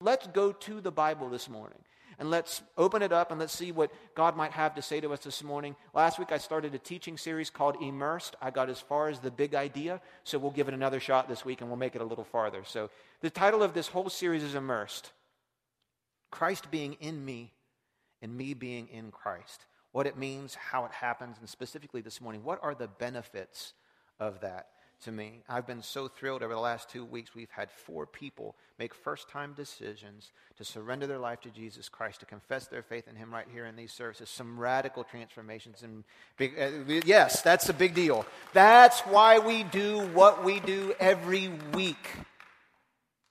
Let's go to the Bible this morning and let's open it up and let's see what God might have to say to us this morning. Last week I started a teaching series called Immersed. I got as far as the big idea, so we'll give it another shot this week and we'll make it a little farther. So the title of this whole series is Immersed Christ being in me and me being in Christ. What it means, how it happens, and specifically this morning, what are the benefits of that? To me. I've been so thrilled over the last two weeks. We've had four people make first time decisions to surrender their life to Jesus Christ, to confess their faith in Him right here in these services. Some radical transformations. And big, uh, yes, that's a big deal. That's why we do what we do every week.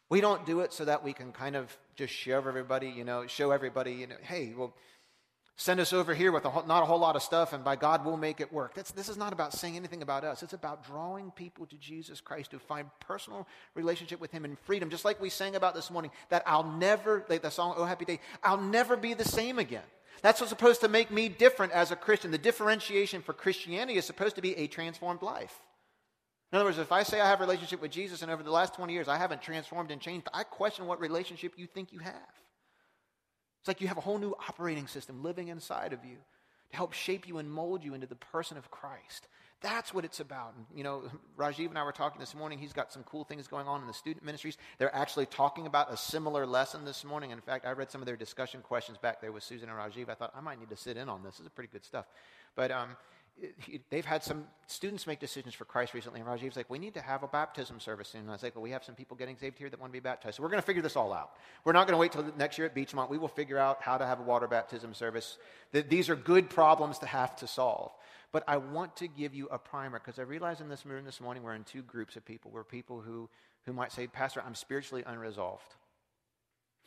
We don't do it so that we can kind of just show everybody, you know, show everybody, you know, hey, well, Send us over here with a whole, not a whole lot of stuff, and by God, we'll make it work. That's, this is not about saying anything about us. It's about drawing people to Jesus Christ to find personal relationship with Him and freedom. Just like we sang about this morning, that I'll never, like the song, Oh Happy Day, I'll never be the same again. That's what's supposed to make me different as a Christian. The differentiation for Christianity is supposed to be a transformed life. In other words, if I say I have a relationship with Jesus and over the last 20 years I haven't transformed and changed, I question what relationship you think you have. It's like you have a whole new operating system living inside of you to help shape you and mold you into the person of Christ. That's what it's about. And, you know, Rajiv and I were talking this morning. He's got some cool things going on in the student ministries. They're actually talking about a similar lesson this morning. In fact, I read some of their discussion questions back there with Susan and Rajiv. I thought I might need to sit in on this. This is pretty good stuff. But um, they've had some students make decisions for Christ recently, and Rajiv's like, we need to have a baptism service soon. And I was like, well, we have some people getting saved here that want to be baptized. So we're going to figure this all out. We're not going to wait till next year at Beechmont. We will figure out how to have a water baptism service. These are good problems to have to solve. But I want to give you a primer because I realize in this room this morning we're in two groups of people. We're people who, who might say, Pastor, I'm spiritually unresolved.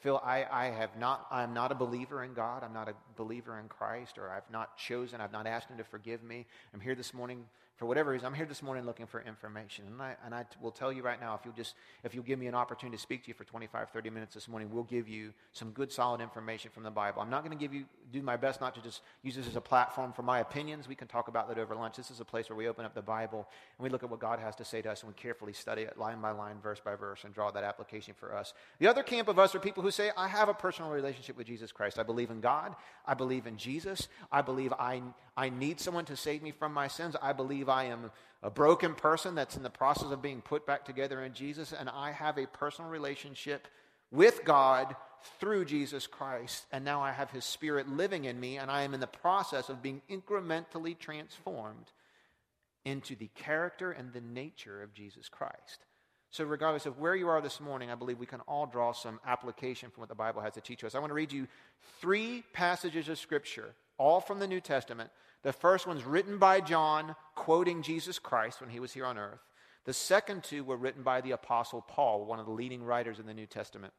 Phil, I, I have not, I'm not a believer in God. I'm not a believer in Christ, or I've not chosen, I've not asked Him to forgive me. I'm here this morning for whatever reason, I'm here this morning looking for information. And I, and I will tell you right now, if you'll just, if you'll give me an opportunity to speak to you for 25, 30 minutes this morning, we'll give you some good, solid information from the Bible. I'm not going to give you, do my best not to just use this as a platform for my opinions. We can talk about that over lunch. This is a place where we open up the Bible and we look at what God has to say to us and we carefully study it line by line, verse by verse, and draw that application for us. The other camp of us are people who say, I have a personal relationship with Jesus Christ. I believe in God. I believe in Jesus. I believe I, I need someone to save me from my sins. I believe I am a broken person that's in the process of being put back together in Jesus, and I have a personal relationship with God through Jesus Christ. And now I have His Spirit living in me, and I am in the process of being incrementally transformed into the character and the nature of Jesus Christ. So, regardless of where you are this morning, I believe we can all draw some application from what the Bible has to teach us. I want to read you three passages of Scripture, all from the New Testament, the first one's written by John, quoting Jesus Christ when he was here on earth. The second two were written by the Apostle Paul, one of the leading writers in the New Testament.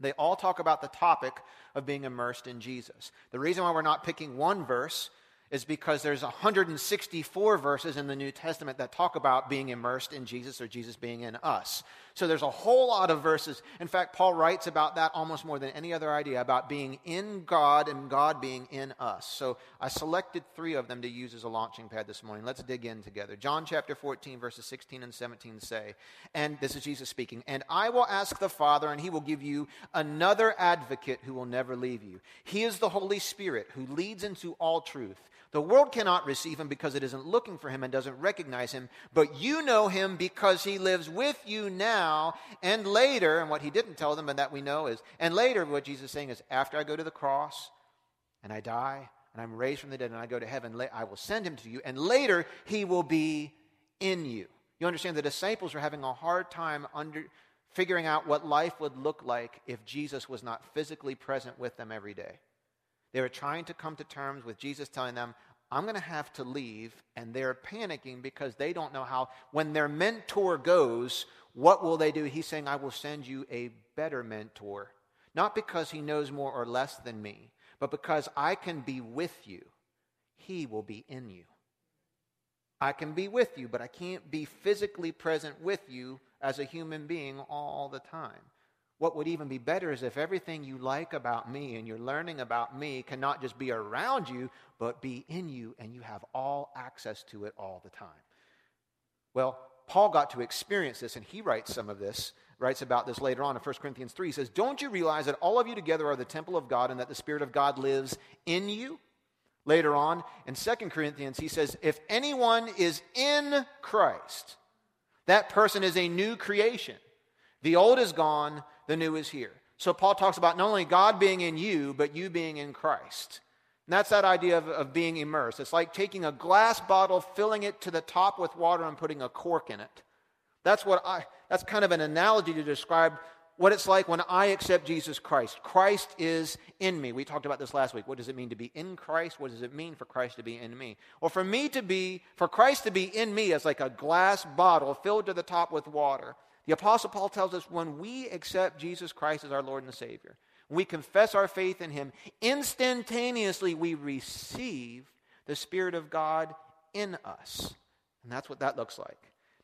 They all talk about the topic of being immersed in Jesus. The reason why we're not picking one verse is because there's 164 verses in the New Testament that talk about being immersed in Jesus or Jesus being in us. So there's a whole lot of verses. In fact, Paul writes about that almost more than any other idea about being in God and God being in us. So I selected three of them to use as a launching pad this morning. Let's dig in together. John chapter 14, verses 16 and 17 say, and this is Jesus speaking, and I will ask the Father, and he will give you another advocate who will never leave you. He is the Holy Spirit who leads into all truth. The world cannot receive him because it isn't looking for him and doesn't recognize him, but you know him because he lives with you now and later. And what he didn't tell them, and that we know is, and later, what Jesus is saying is, after I go to the cross and I die and I'm raised from the dead and I go to heaven, I will send him to you, and later he will be in you. You understand the disciples are having a hard time under figuring out what life would look like if Jesus was not physically present with them every day. They were trying to come to terms with Jesus telling them, I'm going to have to leave. And they're panicking because they don't know how. When their mentor goes, what will they do? He's saying, I will send you a better mentor. Not because he knows more or less than me, but because I can be with you. He will be in you. I can be with you, but I can't be physically present with you as a human being all the time. What would even be better is if everything you like about me and you're learning about me cannot just be around you, but be in you and you have all access to it all the time. Well, Paul got to experience this, and he writes some of this writes about this later on in 1 Corinthians 3. He says, Don't you realize that all of you together are the temple of God and that the Spirit of God lives in you? Later on in 2 Corinthians, he says, If anyone is in Christ, that person is a new creation. The old is gone, the new is here. So Paul talks about not only God being in you, but you being in Christ. And that's that idea of, of being immersed. It's like taking a glass bottle, filling it to the top with water, and putting a cork in it. That's what I that's kind of an analogy to describe what it's like when I accept Jesus Christ. Christ is in me. We talked about this last week. What does it mean to be in Christ? What does it mean for Christ to be in me? Well, for me to be, for Christ to be in me is like a glass bottle filled to the top with water. The Apostle Paul tells us when we accept Jesus Christ as our Lord and Savior, we confess our faith in Him, instantaneously we receive the Spirit of God in us. And that's what that looks like.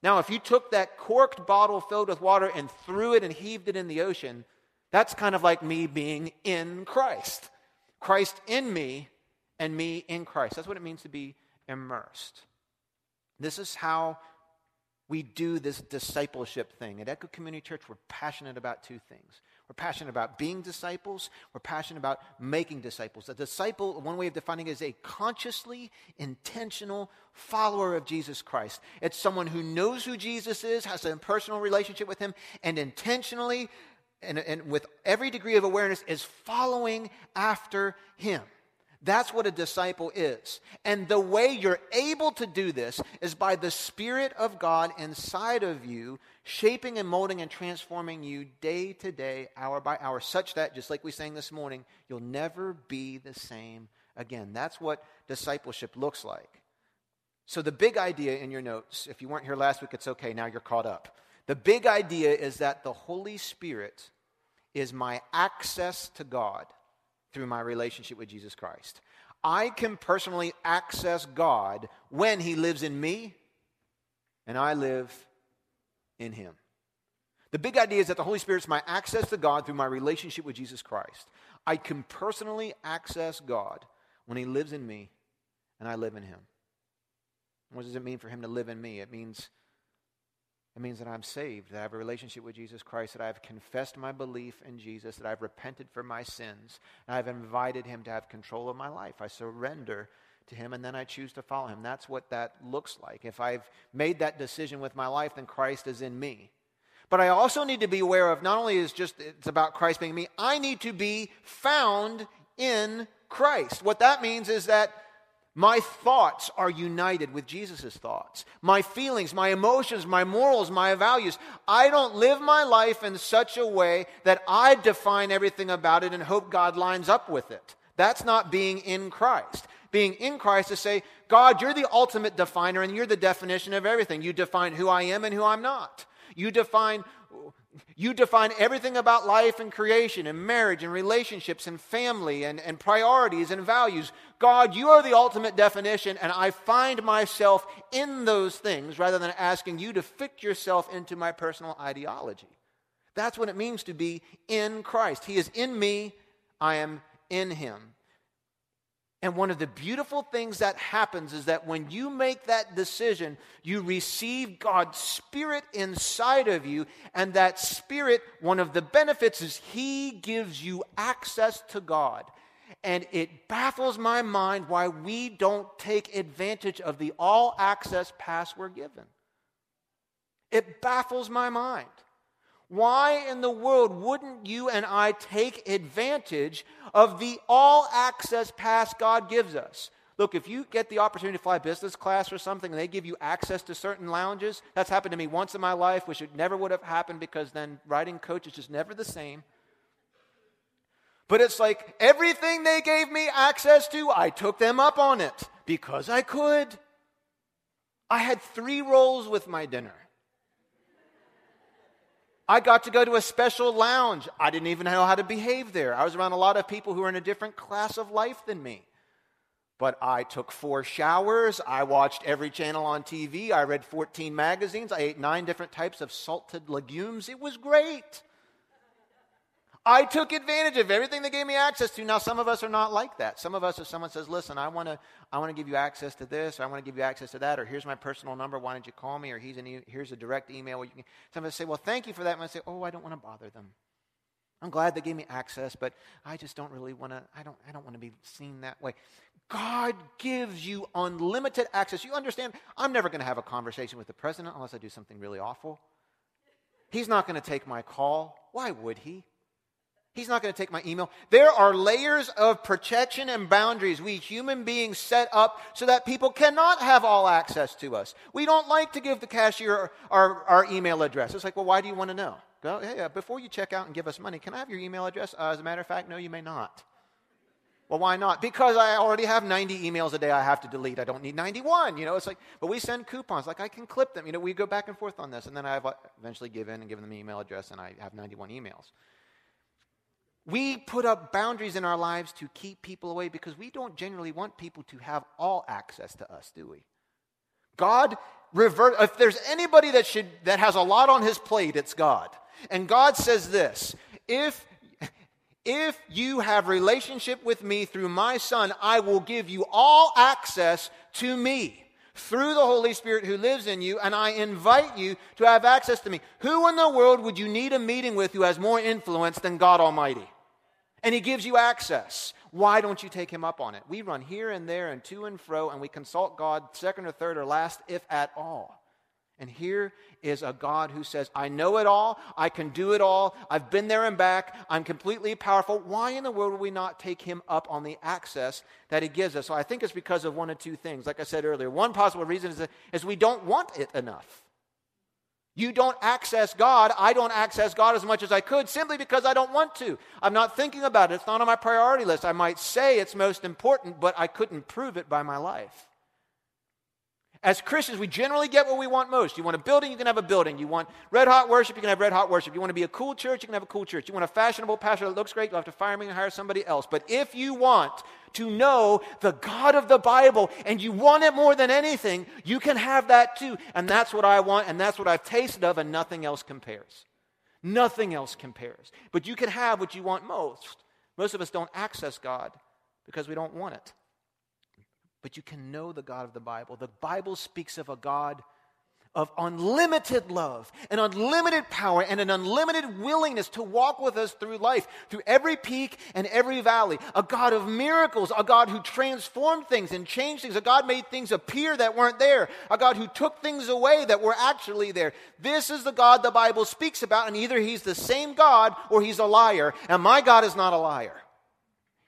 Now, if you took that corked bottle filled with water and threw it and heaved it in the ocean, that's kind of like me being in Christ. Christ in me and me in Christ. That's what it means to be immersed. This is how we do this discipleship thing. At Echo Community Church, we're passionate about two things. We're passionate about being disciples, we're passionate about making disciples. A disciple, one way of defining it, is a consciously intentional follower of Jesus Christ. It's someone who knows who Jesus is, has a personal relationship with him, and intentionally and, and with every degree of awareness is following after him. That's what a disciple is. And the way you're able to do this is by the Spirit of God inside of you, shaping and molding and transforming you day to day, hour by hour, such that, just like we sang this morning, you'll never be the same again. That's what discipleship looks like. So, the big idea in your notes, if you weren't here last week, it's okay, now you're caught up. The big idea is that the Holy Spirit is my access to God through my relationship with Jesus Christ. I can personally access God when He lives in me and I live in Him. The big idea is that the Holy Spirit is my access to God through my relationship with Jesus Christ. I can personally access God when He lives in me and I live in Him. What does it mean for Him to live in me? It means it means that I'm saved, that I have a relationship with Jesus Christ, that I've confessed my belief in Jesus, that I've repented for my sins, and I've invited Him to have control of my life. I surrender to Him, and then I choose to follow Him. That's what that looks like. If I've made that decision with my life, then Christ is in me. But I also need to be aware of not only is just it's about Christ being me, I need to be found in Christ. What that means is that my thoughts are united with Jesus' thoughts. My feelings, my emotions, my morals, my values. I don't live my life in such a way that I define everything about it and hope God lines up with it. That's not being in Christ. Being in Christ is say, God, you're the ultimate definer and you're the definition of everything. You define who I am and who I'm not. You define you define everything about life and creation and marriage and relationships and family and, and priorities and values. God, you are the ultimate definition, and I find myself in those things rather than asking you to fit yourself into my personal ideology. That's what it means to be in Christ. He is in me, I am in him. And one of the beautiful things that happens is that when you make that decision, you receive God's Spirit inside of you. And that Spirit, one of the benefits is He gives you access to God. And it baffles my mind why we don't take advantage of the all access pass we're given. It baffles my mind. Why in the world wouldn't you and I take advantage of the all access pass God gives us? Look, if you get the opportunity to fly business class or something and they give you access to certain lounges, that's happened to me once in my life, which it never would have happened because then riding coach is just never the same. But it's like everything they gave me access to, I took them up on it because I could. I had three rolls with my dinner. I got to go to a special lounge. I didn't even know how to behave there. I was around a lot of people who were in a different class of life than me. But I took four showers. I watched every channel on TV. I read 14 magazines. I ate nine different types of salted legumes. It was great. I took advantage of everything they gave me access to. Now, some of us are not like that. Some of us, if someone says, listen, I want to I wanna give you access to this, or I want to give you access to that, or here's my personal number, why don't you call me, or here's, a direct email. Where you can, some of us say, well, thank you for that. And I say, oh, I don't want to bother them. I'm glad they gave me access, but I just don't really want to, I don't, I don't want to be seen that way. God gives you unlimited access. You understand, I'm never going to have a conversation with the president unless I do something really awful. He's not going to take my call. Why would he? He's not going to take my email. There are layers of protection and boundaries we human beings set up so that people cannot have all access to us. We don't like to give the cashier our, our, email address. It's like, well, why do you want to know? Go, hey, uh, before you check out and give us money, can I have your email address? Uh, as a matter of fact, no, you may not. Well, why not? Because I already have 90 emails a day I have to delete. I don't need 91. You know, it's like, but we send coupons. Like I can clip them. You know, we go back and forth on this. And then I uh, eventually give in and give them the email address and I have 91 emails. We put up boundaries in our lives to keep people away because we don't generally want people to have all access to us, do we? God revert if there's anybody that should that has a lot on his plate, it's God. And God says this, if if you have relationship with me through my son, I will give you all access to me through the Holy Spirit who lives in you, and I invite you to have access to me. Who in the world would you need a meeting with who has more influence than God Almighty? And he gives you access. Why don't you take him up on it? We run here and there and to and fro, and we consult God second or third or last, if at all. And here is a God who says, I know it all, I can do it all, I've been there and back, I'm completely powerful. Why in the world would we not take him up on the access that he gives us? So I think it's because of one of two things. Like I said earlier, one possible reason is, that, is we don't want it enough. You don't access God. I don't access God as much as I could simply because I don't want to. I'm not thinking about it. It's not on my priority list. I might say it's most important, but I couldn't prove it by my life. As Christians, we generally get what we want most. You want a building, you can have a building. You want red hot worship, you can have red hot worship. You want to be a cool church, you can have a cool church. You want a fashionable pastor that looks great, you'll have to fire me and hire somebody else. But if you want to know the God of the Bible and you want it more than anything, you can have that too. And that's what I want, and that's what I've tasted of, and nothing else compares. Nothing else compares. But you can have what you want most. Most of us don't access God because we don't want it but you can know the God of the Bible. The Bible speaks of a God of unlimited love and unlimited power and an unlimited willingness to walk with us through life, through every peak and every valley. A God of miracles, a God who transformed things and changed things, a God made things appear that weren't there, a God who took things away that were actually there. This is the God the Bible speaks about, and either he's the same God or he's a liar, and my God is not a liar.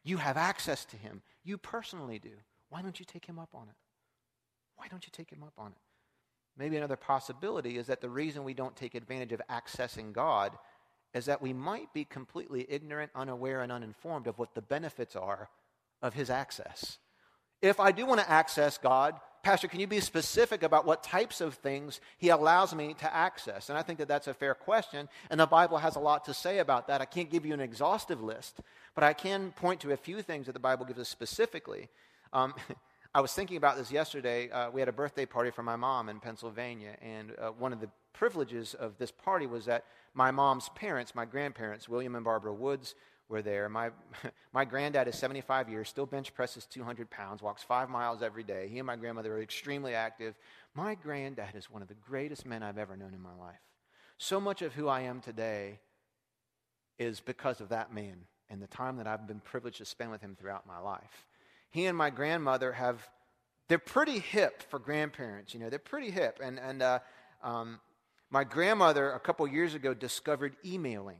You have access to him. You personally do. Why don't you take him up on it? Why don't you take him up on it? Maybe another possibility is that the reason we don't take advantage of accessing God is that we might be completely ignorant, unaware, and uninformed of what the benefits are of his access. If I do want to access God, Pastor, can you be specific about what types of things he allows me to access? And I think that that's a fair question, and the Bible has a lot to say about that. I can't give you an exhaustive list, but I can point to a few things that the Bible gives us specifically. Um, I was thinking about this yesterday. Uh, we had a birthday party for my mom in Pennsylvania, and uh, one of the privileges of this party was that my mom's parents, my grandparents, William and Barbara Woods, were there. My, my granddad is 75 years, still bench presses 200 pounds, walks five miles every day. He and my grandmother are extremely active. My granddad is one of the greatest men I've ever known in my life. So much of who I am today is because of that man and the time that I've been privileged to spend with him throughout my life he and my grandmother have, they're pretty hip for grandparents, you know, they're pretty hip. And, and uh, um, my grandmother, a couple years ago, discovered emailing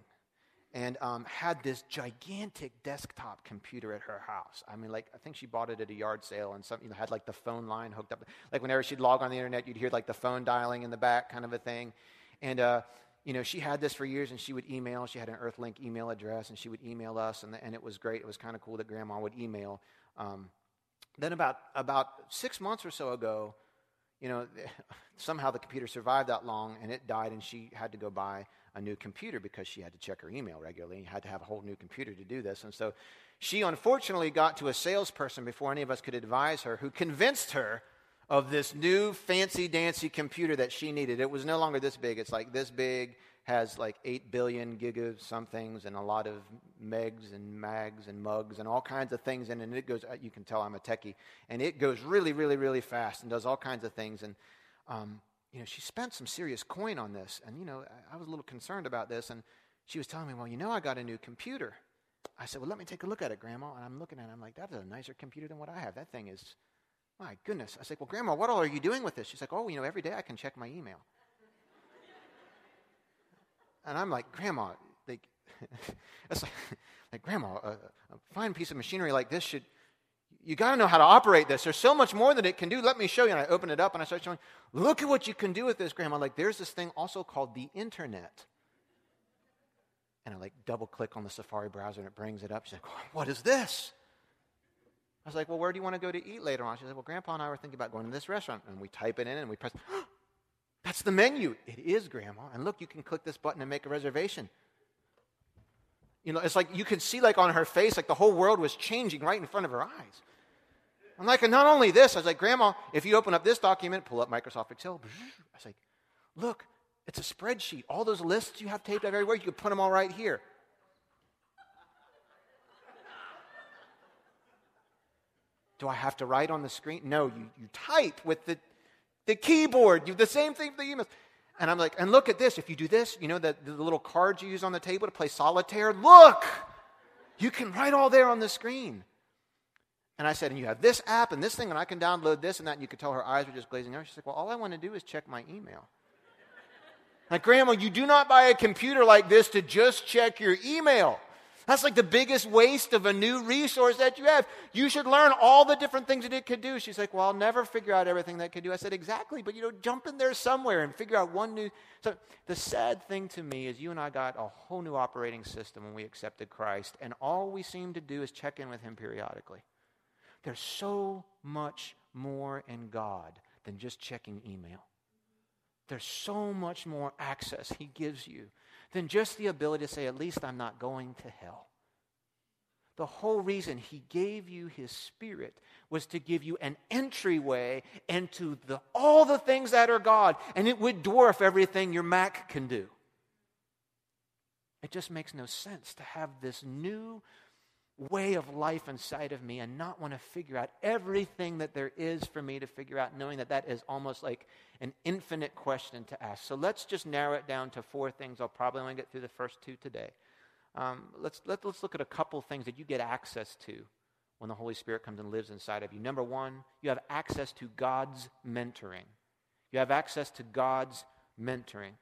and um, had this gigantic desktop computer at her house. I mean, like I think she bought it at a yard sale, and some you know had like the phone line hooked up. Like whenever she'd log on the internet, you'd hear like the phone dialing in the back, kind of a thing. And uh, you know, she had this for years, and she would email. She had an Earthlink email address, and she would email us, and, the, and it was great. It was kind of cool that Grandma would email um, then about about six months or so ago, you know, somehow the computer survived that long and it died, and she had to go buy a new computer because she had to check her email regularly. and had to have a whole new computer to do this, and so she unfortunately got to a salesperson before any of us could advise her, who convinced her of this new fancy dancy computer that she needed. It was no longer this big; it's like this big has like 8 billion giga somethings and a lot of megs and mags and mugs and all kinds of things in it. And it goes, you can tell I'm a techie. And it goes really, really, really fast and does all kinds of things. And, um, you know, she spent some serious coin on this. And, you know, I was a little concerned about this. And she was telling me, well, you know, I got a new computer. I said, well, let me take a look at it, Grandma. And I'm looking at it. I'm like, that's a nicer computer than what I have. That thing is, my goodness. I said, well, Grandma, what all are you doing with this? She's like, oh, you know, every day I can check my email. And I'm like, Grandma, like, that's like, like Grandma, a, a, fine piece of machinery like this should, you got to know how to operate this. There's so much more that it can do. Let me show you. And I open it up and I start showing, look at what you can do with this, Grandma. Like, there's this thing also called the internet. And I like double click on the Safari browser and it brings it up. She's like, what is this? I was like, well, where do you want to go to eat later on? She said, well, Grandpa and I were thinking about going to this restaurant. And we type it in and we press, that's the menu. It is, Grandma. And look, you can click this button and make a reservation. You know, it's like you can see, like on her face, like the whole world was changing right in front of her eyes. I'm like, and not only this, I was like, Grandma, if you open up this document, pull up Microsoft Excel. I was like, look, it's a spreadsheet. All those lists you have taped everywhere, you can put them all right here. Do I have to write on the screen? No, you, you type with the the keyboard, you, the same thing for the emails. And I'm like, and look at this. If you do this, you know the, the little cards you use on the table to play solitaire? Look! You can write all there on the screen. And I said, and you have this app and this thing, and I can download this and that. And you could tell her eyes were just glazing over. She's like, well, all I want to do is check my email. Like, Grandma, you do not buy a computer like this to just check your email. That's like the biggest waste of a new resource that you have. You should learn all the different things that it could do. She's like, Well, I'll never figure out everything that could do. I said, Exactly, but you know, jump in there somewhere and figure out one new. So the sad thing to me is you and I got a whole new operating system when we accepted Christ, and all we seem to do is check in with Him periodically. There's so much more in God than just checking email. There's so much more access He gives you than just the ability to say, at least I'm not going to hell. The whole reason he gave you his spirit was to give you an entryway into the, all the things that are God, and it would dwarf everything your Mac can do. It just makes no sense to have this new way of life inside of me and not want to figure out everything that there is for me to figure out, knowing that that is almost like an infinite question to ask. So let's just narrow it down to four things. I'll probably only get through the first two today. Um, let's, let, let's look at a couple things that you get access to when the Holy Spirit comes and lives inside of you. Number one, you have access to God's mentoring. You have access to God's mentoring.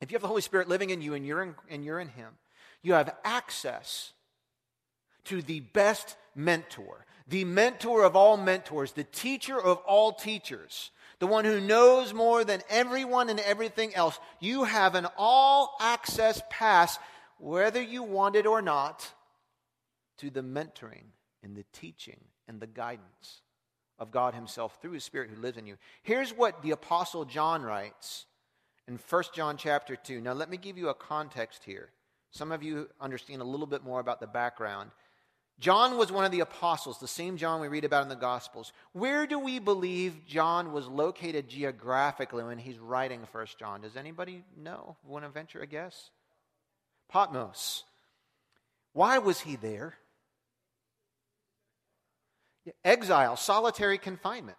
If you have the Holy Spirit living in you and you're in, and you're in Him, you have access to the best mentor, the mentor of all mentors, the teacher of all teachers, the one who knows more than everyone and everything else. You have an all access pass, whether you want it or not, to the mentoring and the teaching and the guidance of God Himself through His Spirit who lives in you. Here's what the Apostle John writes in 1 John chapter 2. Now, let me give you a context here. Some of you understand a little bit more about the background. John was one of the apostles, the same John we read about in the Gospels. Where do we believe John was located geographically when he's writing First John? Does anybody know? Want to venture a guess? Patmos. Why was he there? Exile, solitary confinement.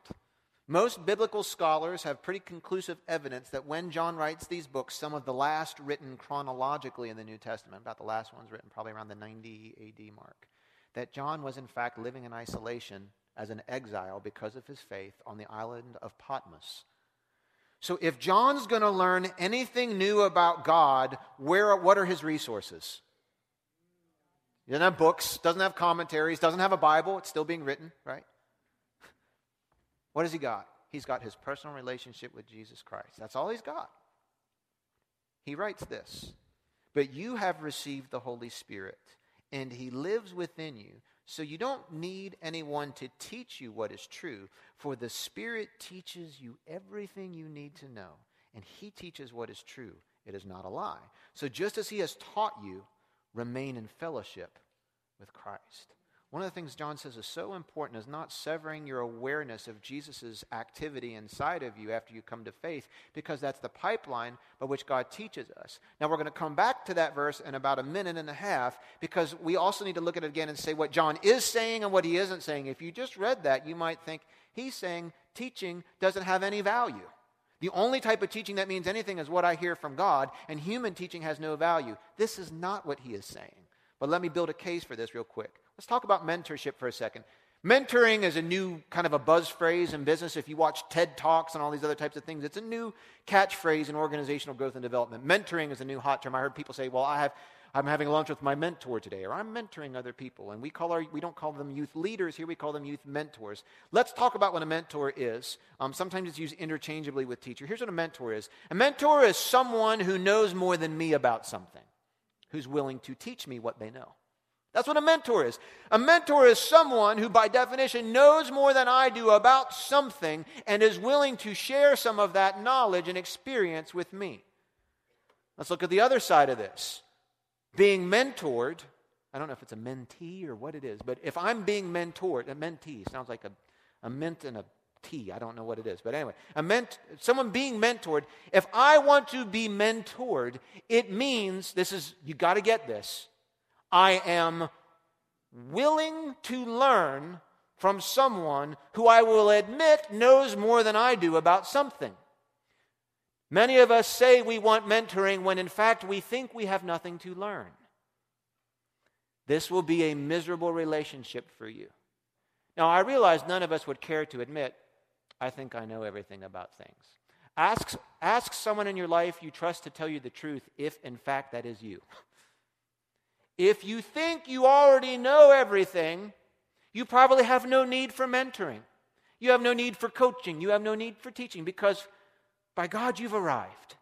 Most biblical scholars have pretty conclusive evidence that when John writes these books, some of the last written chronologically in the New Testament, about the last ones written probably around the 90 AD mark, that John was in fact living in isolation as an exile because of his faith on the island of Patmos. So if John's going to learn anything new about God, where what are his resources? He doesn't have books, doesn't have commentaries, doesn't have a Bible, it's still being written, right? What has he got? He's got his personal relationship with Jesus Christ. That's all he's got. He writes this But you have received the Holy Spirit and he lives within you. So you don't need anyone to teach you what is true, for the Spirit teaches you everything you need to know, and he teaches what is true. It is not a lie. So just as he has taught you, remain in fellowship with Christ. One of the things John says is so important is not severing your awareness of Jesus' activity inside of you after you come to faith, because that's the pipeline by which God teaches us. Now, we're going to come back to that verse in about a minute and a half, because we also need to look at it again and say what John is saying and what he isn't saying. If you just read that, you might think he's saying teaching doesn't have any value. The only type of teaching that means anything is what I hear from God, and human teaching has no value. This is not what he is saying. But let me build a case for this real quick. Let's talk about mentorship for a second. Mentoring is a new kind of a buzz phrase in business. If you watch TED Talks and all these other types of things, it's a new catchphrase in organizational growth and development. Mentoring is a new hot term. I heard people say, well, I have, I'm having lunch with my mentor today, or I'm mentoring other people. And we, call our, we don't call them youth leaders here, we call them youth mentors. Let's talk about what a mentor is. Um, sometimes it's used interchangeably with teacher. Here's what a mentor is a mentor is someone who knows more than me about something, who's willing to teach me what they know. That's what a mentor is. A mentor is someone who, by definition, knows more than I do about something and is willing to share some of that knowledge and experience with me. Let's look at the other side of this. Being mentored, I don't know if it's a mentee or what it is, but if I'm being mentored, a mentee sounds like a, a mint and a tea. I don't know what it is. But anyway, a ment- someone being mentored, if I want to be mentored, it means this is, you got to get this I am willing to learn from someone who I will admit knows more than I do about something. Many of us say we want mentoring when in fact we think we have nothing to learn. This will be a miserable relationship for you. Now, I realize none of us would care to admit, I think I know everything about things. Ask, ask someone in your life you trust to tell you the truth if in fact that is you. If you think you already know everything, you probably have no need for mentoring. You have no need for coaching. You have no need for teaching because by God you've arrived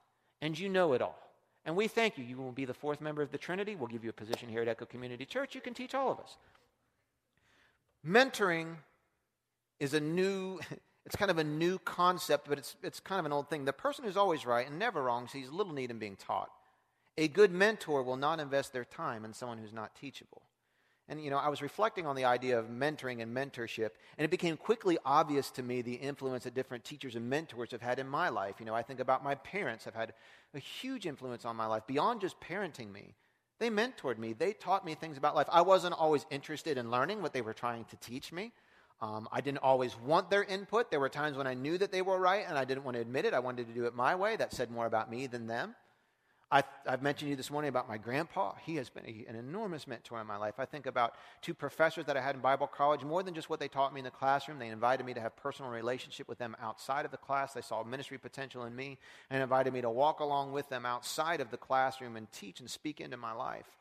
and you know it all. And we thank you. You will be the fourth member of the Trinity. We'll give you a position here at Echo Community Church. You can teach all of us. Mentoring is a new, it's kind of a new concept, but it's, it's kind of an old thing. The person who's always right and never wrong sees little need in being taught. A good mentor will not invest their time in someone who's not teachable. And, you know, I was reflecting on the idea of mentoring and mentorship, and it became quickly obvious to me the influence that different teachers and mentors have had in my life. You know, I think about my parents have had a huge influence on my life beyond just parenting me. They mentored me, they taught me things about life. I wasn't always interested in learning what they were trying to teach me. Um, I didn't always want their input. There were times when I knew that they were right and I didn't want to admit it. I wanted to do it my way. That said more about me than them. I, have mentioned to you this morning about my grandpa. He has been a, an enormous mentor in my life. I think about two professors that I had in Bible college, more than just what they taught me in the classroom. They invited me to have personal relationship with them outside of the class. They saw ministry potential in me and invited me to walk along with them outside of the classroom and teach and speak into my life.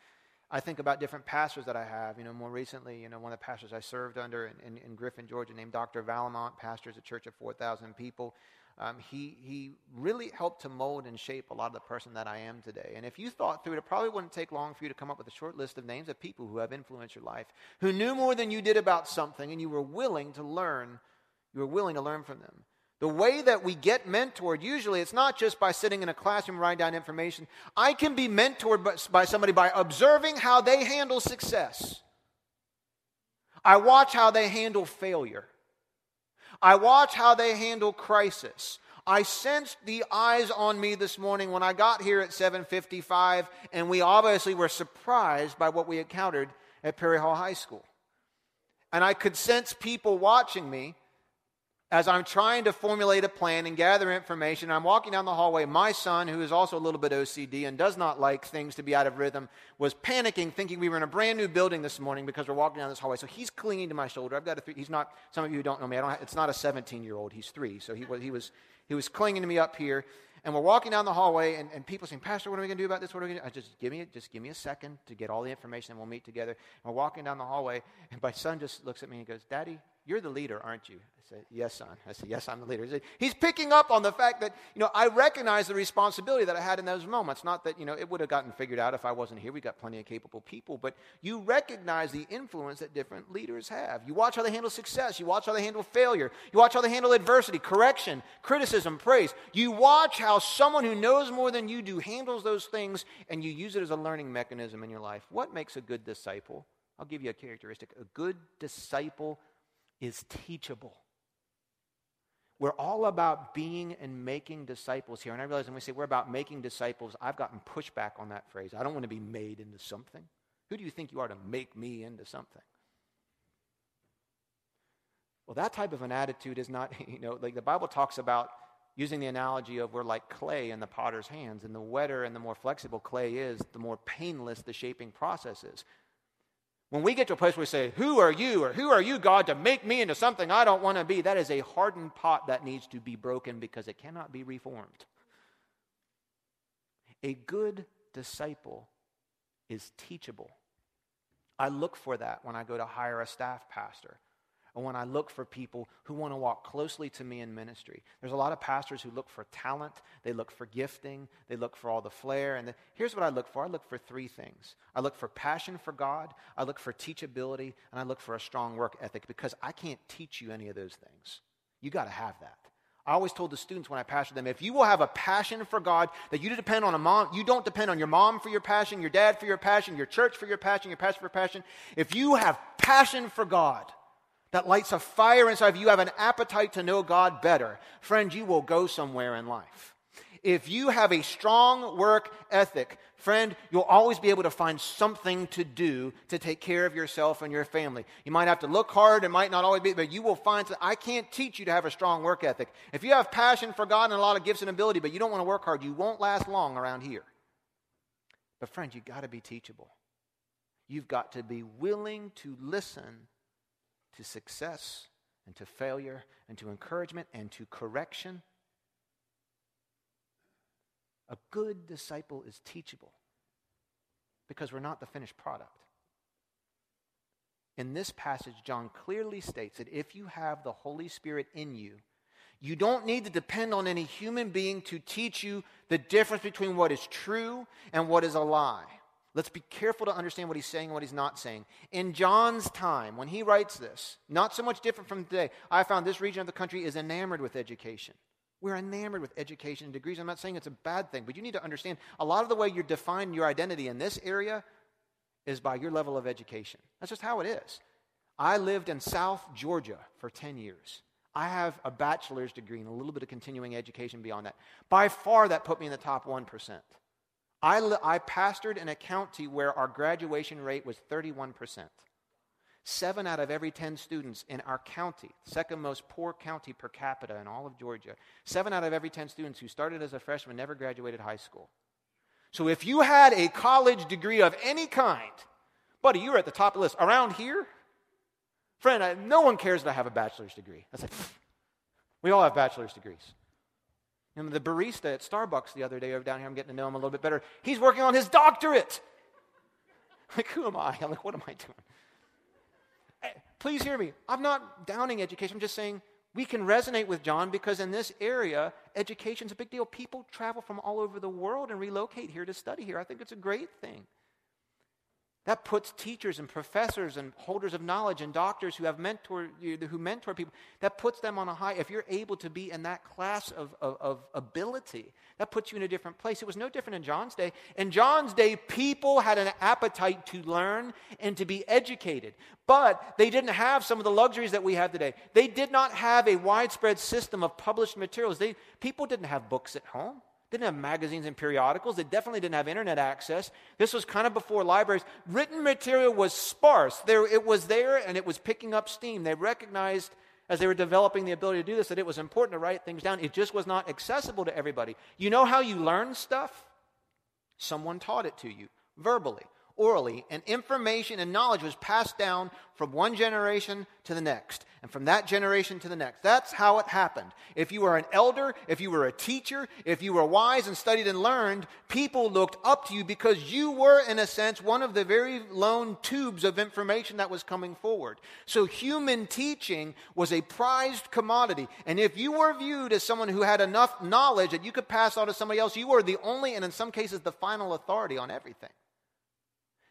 I think about different pastors that I have. You know, more recently, you know, one of the pastors I served under in, in, in Griffin, Georgia, named Dr. Valamont, pastors a church of 4,000 people um, he, he really helped to mold and shape a lot of the person that I am today. And if you thought through it, it probably wouldn't take long for you to come up with a short list of names of people who have influenced your life, who knew more than you did about something, and you were willing to learn. You were willing to learn from them. The way that we get mentored, usually it's not just by sitting in a classroom writing down information. I can be mentored by, by somebody by observing how they handle success. I watch how they handle failure. I watch how they handle crisis. I sensed the eyes on me this morning when I got here at 7:55 and we obviously were surprised by what we encountered at Perry Hall High School. And I could sense people watching me as I'm trying to formulate a plan and gather information, I'm walking down the hallway. My son, who is also a little bit OCD and does not like things to be out of rhythm, was panicking, thinking we were in a brand new building this morning because we're walking down this hallway. So he's clinging to my shoulder. I've got a three. He's not. Some of you don't know me. I don't. Have, it's not a 17 year old. He's three. So he was. He was. He was clinging to me up here, and we're walking down the hallway, and, and people saying, Pastor, what are we going to do about this? What are we going to do? I just give me, just give me a second to get all the information, and we'll meet together. And we're walking down the hallway, and my son just looks at me and goes, Daddy, you're the leader, aren't you? I said, Yes, son. I said, Yes, I'm the leader. Said, He's picking up on the fact that, you know, I recognize the responsibility that I had in those moments. Not that, you know, it would have gotten figured out if I wasn't here. We got plenty of capable people. But you recognize the influence that different leaders have. You watch how they handle success. You watch how they handle failure. You watch how they handle adversity, correction, criticism, praise. You watch how someone who knows more than you do handles those things and you use it as a learning mechanism in your life. What makes a good disciple? I'll give you a characteristic. A good disciple is teachable. We're all about being and making disciples here. And I realize when we say we're about making disciples, I've gotten pushback on that phrase. I don't want to be made into something. Who do you think you are to make me into something? Well, that type of an attitude is not, you know, like the Bible talks about using the analogy of we're like clay in the potter's hands, and the wetter and the more flexible clay is, the more painless the shaping process is. When we get to a place where we say, Who are you? or Who are you, God, to make me into something I don't want to be? That is a hardened pot that needs to be broken because it cannot be reformed. A good disciple is teachable. I look for that when I go to hire a staff pastor or when I look for people who want to walk closely to me in ministry. There's a lot of pastors who look for talent, they look for gifting, they look for all the flair. And the, here's what I look for I look for three things I look for passion for God, I look for teachability, and I look for a strong work ethic because I can't teach you any of those things. You got to have that. I always told the students when I pastored them, if you will have a passion for God, that you depend on a mom, you don't depend on your mom for your passion, your dad for your passion, your church for your passion, your pastor for passion. If you have passion for God, that lights a fire inside of you, you have an appetite to know God better, friend, you will go somewhere in life. If you have a strong work ethic, friend, you'll always be able to find something to do to take care of yourself and your family. You might have to look hard, it might not always be, but you will find that I can't teach you to have a strong work ethic. If you have passion for God and a lot of gifts and ability, but you don't want to work hard, you won't last long around here. But, friend, you've got to be teachable. You've got to be willing to listen to success and to failure and to encouragement and to correction. A good disciple is teachable because we're not the finished product. In this passage, John clearly states that if you have the Holy Spirit in you, you don't need to depend on any human being to teach you the difference between what is true and what is a lie. Let's be careful to understand what he's saying and what he's not saying. In John's time, when he writes this, not so much different from today, I found this region of the country is enamored with education. We're enamored with education and degrees. I'm not saying it's a bad thing, but you need to understand a lot of the way you define your identity in this area is by your level of education. That's just how it is. I lived in South Georgia for 10 years. I have a bachelor's degree and a little bit of continuing education beyond that. By far, that put me in the top 1%. I, I pastored in a county where our graduation rate was 31%. Seven out of every 10 students in our county, second most poor county per capita in all of Georgia, seven out of every 10 students who started as a freshman never graduated high school. So if you had a college degree of any kind, buddy, you were at the top of the list. Around here, friend, I, no one cares that I have a bachelor's degree. I said, we all have bachelor's degrees. The barista at Starbucks the other day over down here, I'm getting to know him a little bit better. He's working on his doctorate. Like, who am I? I'm like, what am I doing? Eh, please hear me. I'm not downing education. I'm just saying we can resonate with John because in this area, education's a big deal. People travel from all over the world and relocate here to study here. I think it's a great thing. That puts teachers and professors and holders of knowledge and doctors who have mentor who mentor people. That puts them on a high. If you're able to be in that class of, of, of, ability, that puts you in a different place. It was no different in John's day. In John's day, people had an appetite to learn and to be educated, but they didn't have some of the luxuries that we have today. They did not have a widespread system of published materials. They, people didn't have books at home. Didn't have magazines and periodicals. They definitely didn't have internet access. This was kind of before libraries. Written material was sparse. There, it was there and it was picking up steam. They recognized as they were developing the ability to do this that it was important to write things down. It just was not accessible to everybody. You know how you learn stuff? Someone taught it to you verbally orally, and information and knowledge was passed down from one generation to the next, and from that generation to the next. That's how it happened. If you were an elder, if you were a teacher, if you were wise and studied and learned, people looked up to you because you were, in a sense, one of the very lone tubes of information that was coming forward. So human teaching was a prized commodity, and if you were viewed as someone who had enough knowledge that you could pass on to somebody else, you were the only, and in some cases, the final authority on everything.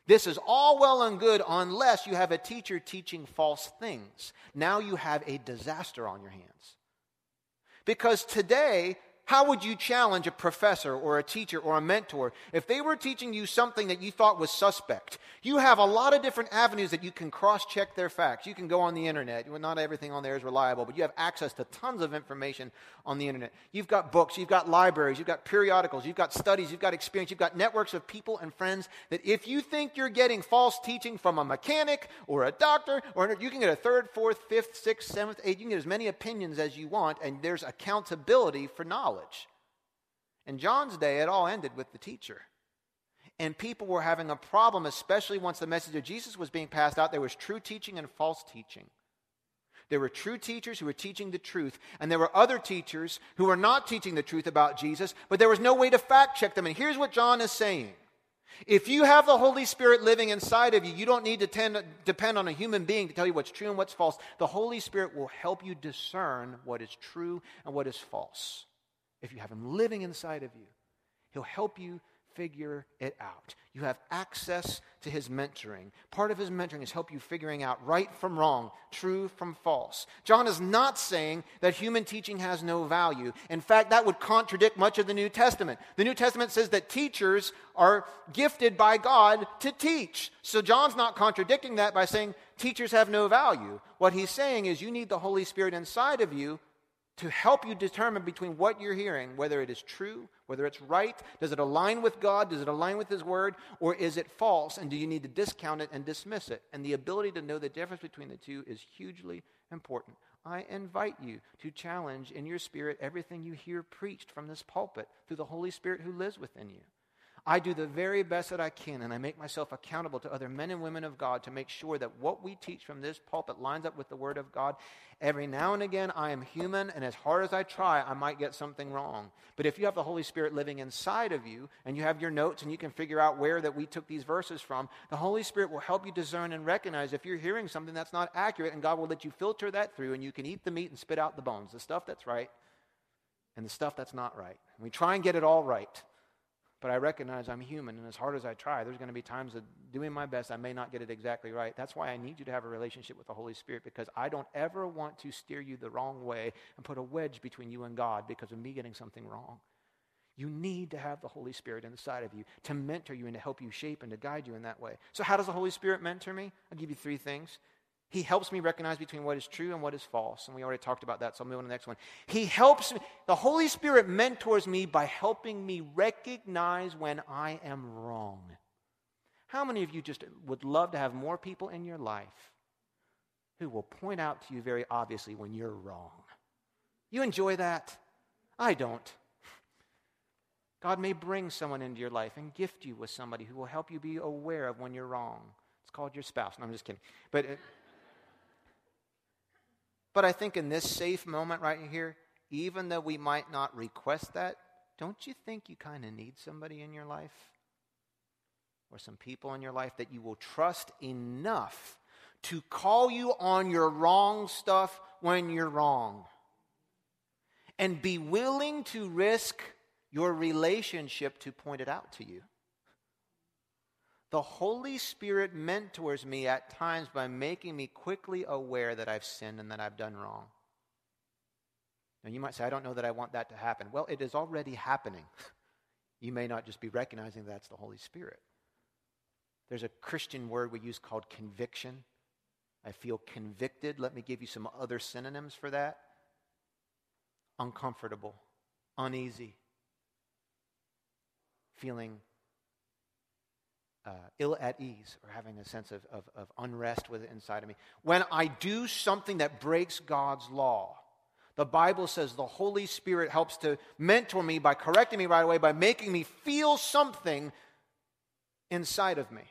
This is all well and good unless you have a teacher teaching false things. Now you have a disaster on your hands. Because today, how would you challenge a professor or a teacher or a mentor if they were teaching you something that you thought was suspect? You have a lot of different avenues that you can cross check their facts. You can go on the internet. Well, not everything on there is reliable, but you have access to tons of information on the internet. You've got books, you've got libraries, you've got periodicals, you've got studies, you've got experience, you've got networks of people and friends that if you think you're getting false teaching from a mechanic or a doctor, or you can get a third, fourth, fifth, sixth, seventh, eighth, you can get as many opinions as you want, and there's accountability for knowledge knowledge. In John's day, it all ended with the teacher. And people were having a problem, especially once the message of Jesus was being passed out. There was true teaching and false teaching. There were true teachers who were teaching the truth, and there were other teachers who were not teaching the truth about Jesus, but there was no way to fact check them. And here's what John is saying If you have the Holy Spirit living inside of you, you don't need to tend, depend on a human being to tell you what's true and what's false. The Holy Spirit will help you discern what is true and what is false if you have Him living inside of you, He'll help you figure it out. You have access to his mentoring. Part of his mentoring is help you figuring out right from wrong, true from false. John is not saying that human teaching has no value. In fact, that would contradict much of the New Testament. The New Testament says that teachers are gifted by God to teach. So John's not contradicting that by saying teachers have no value. What he's saying is you need the Holy Spirit inside of you to help you determine between what you're hearing, whether it is true, whether it's right, does it align with God, does it align with His Word, or is it false, and do you need to discount it and dismiss it? And the ability to know the difference between the two is hugely important. I invite you to challenge in your spirit everything you hear preached from this pulpit through the Holy Spirit who lives within you. I do the very best that I can, and I make myself accountable to other men and women of God to make sure that what we teach from this pulpit lines up with the Word of God. Every now and again, I am human, and as hard as I try, I might get something wrong. But if you have the Holy Spirit living inside of you, and you have your notes, and you can figure out where that we took these verses from, the Holy Spirit will help you discern and recognize if you're hearing something that's not accurate, and God will let you filter that through, and you can eat the meat and spit out the bones, the stuff that's right, and the stuff that's not right. And we try and get it all right. But I recognize I'm human, and as hard as I try, there's going to be times that doing my best, I may not get it exactly right. That's why I need you to have a relationship with the Holy Spirit, because I don't ever want to steer you the wrong way and put a wedge between you and God because of me getting something wrong. You need to have the Holy Spirit inside of you to mentor you and to help you shape and to guide you in that way. So, how does the Holy Spirit mentor me? I'll give you three things. He helps me recognize between what is true and what is false. And we already talked about that, so I'll move on to the next one. He helps me, the Holy Spirit mentors me by helping me recognize when I am wrong. How many of you just would love to have more people in your life who will point out to you very obviously when you're wrong? You enjoy that? I don't. God may bring someone into your life and gift you with somebody who will help you be aware of when you're wrong. It's called your spouse. No, I'm just kidding. But. It, but I think in this safe moment right here, even though we might not request that, don't you think you kind of need somebody in your life? Or some people in your life that you will trust enough to call you on your wrong stuff when you're wrong. And be willing to risk your relationship to point it out to you. The Holy Spirit mentors me at times by making me quickly aware that I've sinned and that I've done wrong. Now, you might say, I don't know that I want that to happen. Well, it is already happening. you may not just be recognizing that's the Holy Spirit. There's a Christian word we use called conviction. I feel convicted. Let me give you some other synonyms for that uncomfortable, uneasy, feeling uh, ill at ease or having a sense of, of, of unrest with inside of me. When I do something that breaks God's law, the Bible says the Holy Spirit helps to mentor me by correcting me right away, by making me feel something inside of me.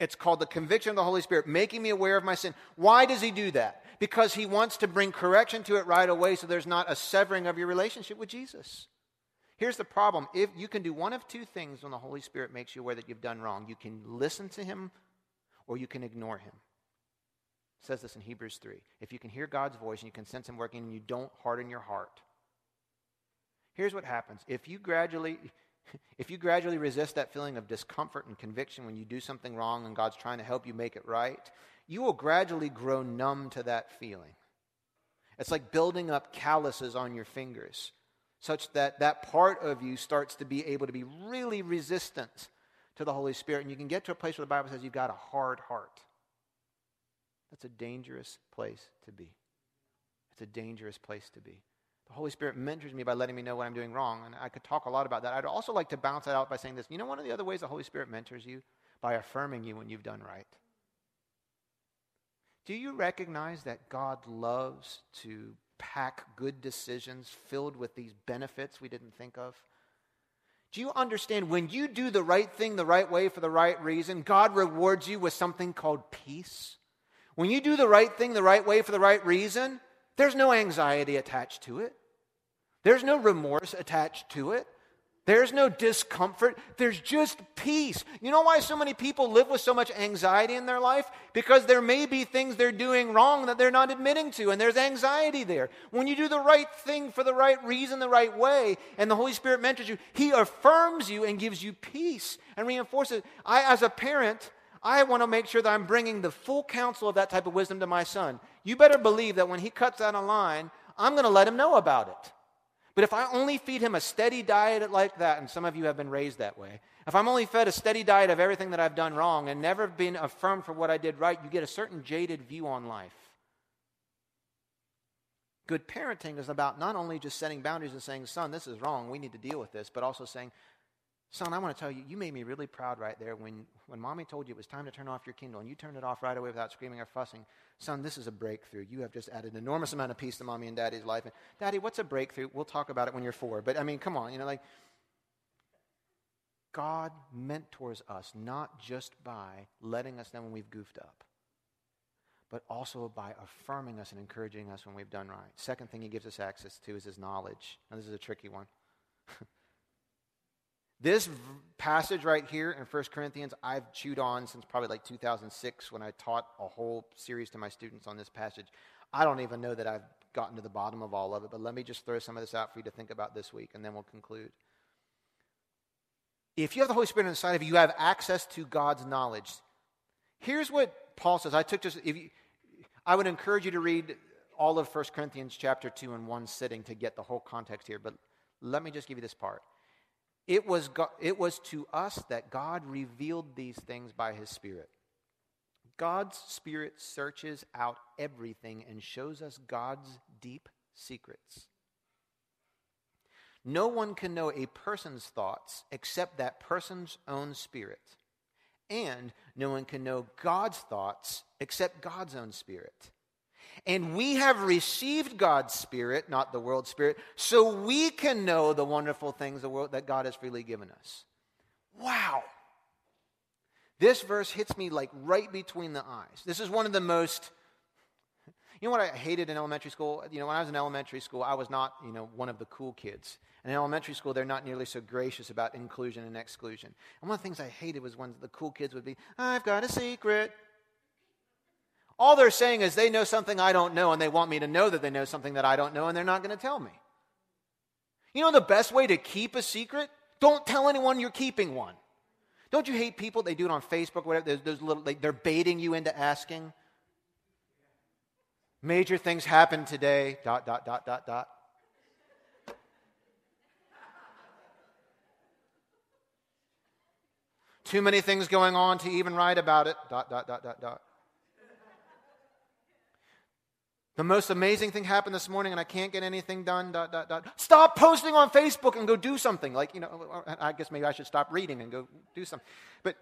It's called the conviction of the Holy Spirit, making me aware of my sin. Why does He do that? Because He wants to bring correction to it right away so there's not a severing of your relationship with Jesus. Here's the problem. If you can do one of two things when the Holy Spirit makes you aware that you've done wrong. You can listen to him or you can ignore him. It says this in Hebrews 3. If you can hear God's voice and you can sense him working and you don't harden your heart. Here's what happens. If you gradually if you gradually resist that feeling of discomfort and conviction when you do something wrong and God's trying to help you make it right, you will gradually grow numb to that feeling. It's like building up calluses on your fingers. Such that that part of you starts to be able to be really resistant to the Holy Spirit. And you can get to a place where the Bible says you've got a hard heart. That's a dangerous place to be. It's a dangerous place to be. The Holy Spirit mentors me by letting me know what I'm doing wrong. And I could talk a lot about that. I'd also like to bounce that out by saying this. You know, one of the other ways the Holy Spirit mentors you? By affirming you when you've done right. Do you recognize that God loves to pack good decisions filled with these benefits we didn't think of? Do you understand when you do the right thing the right way for the right reason, God rewards you with something called peace? When you do the right thing the right way for the right reason, there's no anxiety attached to it. There's no remorse attached to it. There's no discomfort. There's just peace. You know why so many people live with so much anxiety in their life? Because there may be things they're doing wrong that they're not admitting to, and there's anxiety there. When you do the right thing for the right reason, the right way, and the Holy Spirit mentors you, He affirms you and gives you peace and reinforces. I, as a parent, I want to make sure that I'm bringing the full counsel of that type of wisdom to my son. You better believe that when he cuts out a line, I'm going to let him know about it. But if I only feed him a steady diet like that, and some of you have been raised that way, if I'm only fed a steady diet of everything that I've done wrong and never been affirmed for what I did right, you get a certain jaded view on life. Good parenting is about not only just setting boundaries and saying, son, this is wrong, we need to deal with this, but also saying, son, I want to tell you, you made me really proud right there when, when mommy told you it was time to turn off your Kindle and you turned it off right away without screaming or fussing. Son, this is a breakthrough. You have just added an enormous amount of peace to mommy and daddy's life. And, Daddy, what's a breakthrough? We'll talk about it when you're four. But I mean, come on, you know, like, God mentors us not just by letting us know when we've goofed up, but also by affirming us and encouraging us when we've done right. Second thing he gives us access to is his knowledge. Now, this is a tricky one. This passage right here in 1 Corinthians, I've chewed on since probably like 2006 when I taught a whole series to my students on this passage. I don't even know that I've gotten to the bottom of all of it, but let me just throw some of this out for you to think about this week, and then we'll conclude. If you have the Holy Spirit inside of you, you have access to God's knowledge. Here's what Paul says. I took just, if you, I would encourage you to read all of 1 Corinthians chapter 2 in one sitting to get the whole context here, but let me just give you this part. It was, God, it was to us that God revealed these things by his Spirit. God's Spirit searches out everything and shows us God's deep secrets. No one can know a person's thoughts except that person's own spirit. And no one can know God's thoughts except God's own spirit. And we have received God's Spirit, not the world's Spirit, so we can know the wonderful things the world, that God has freely given us. Wow. This verse hits me like right between the eyes. This is one of the most you know what I hated in elementary school? You know, when I was in elementary school, I was not, you know, one of the cool kids. And in elementary school, they're not nearly so gracious about inclusion and exclusion. And one of the things I hated was when the cool kids would be, I've got a secret. All they're saying is they know something I don't know, and they want me to know that they know something that I don't know, and they're not going to tell me. You know the best way to keep a secret? Don't tell anyone you're keeping one. Don't you hate people? They do it on Facebook, whatever. There's, there's little, like, they're baiting you into asking. Major things happen today. Dot dot dot dot dot. Too many things going on to even write about it. Dot dot dot dot dot. The most amazing thing happened this morning and I can't get anything done. Dot, dot, dot. Stop posting on Facebook and go do something. Like, you know, I guess maybe I should stop reading and go do something. But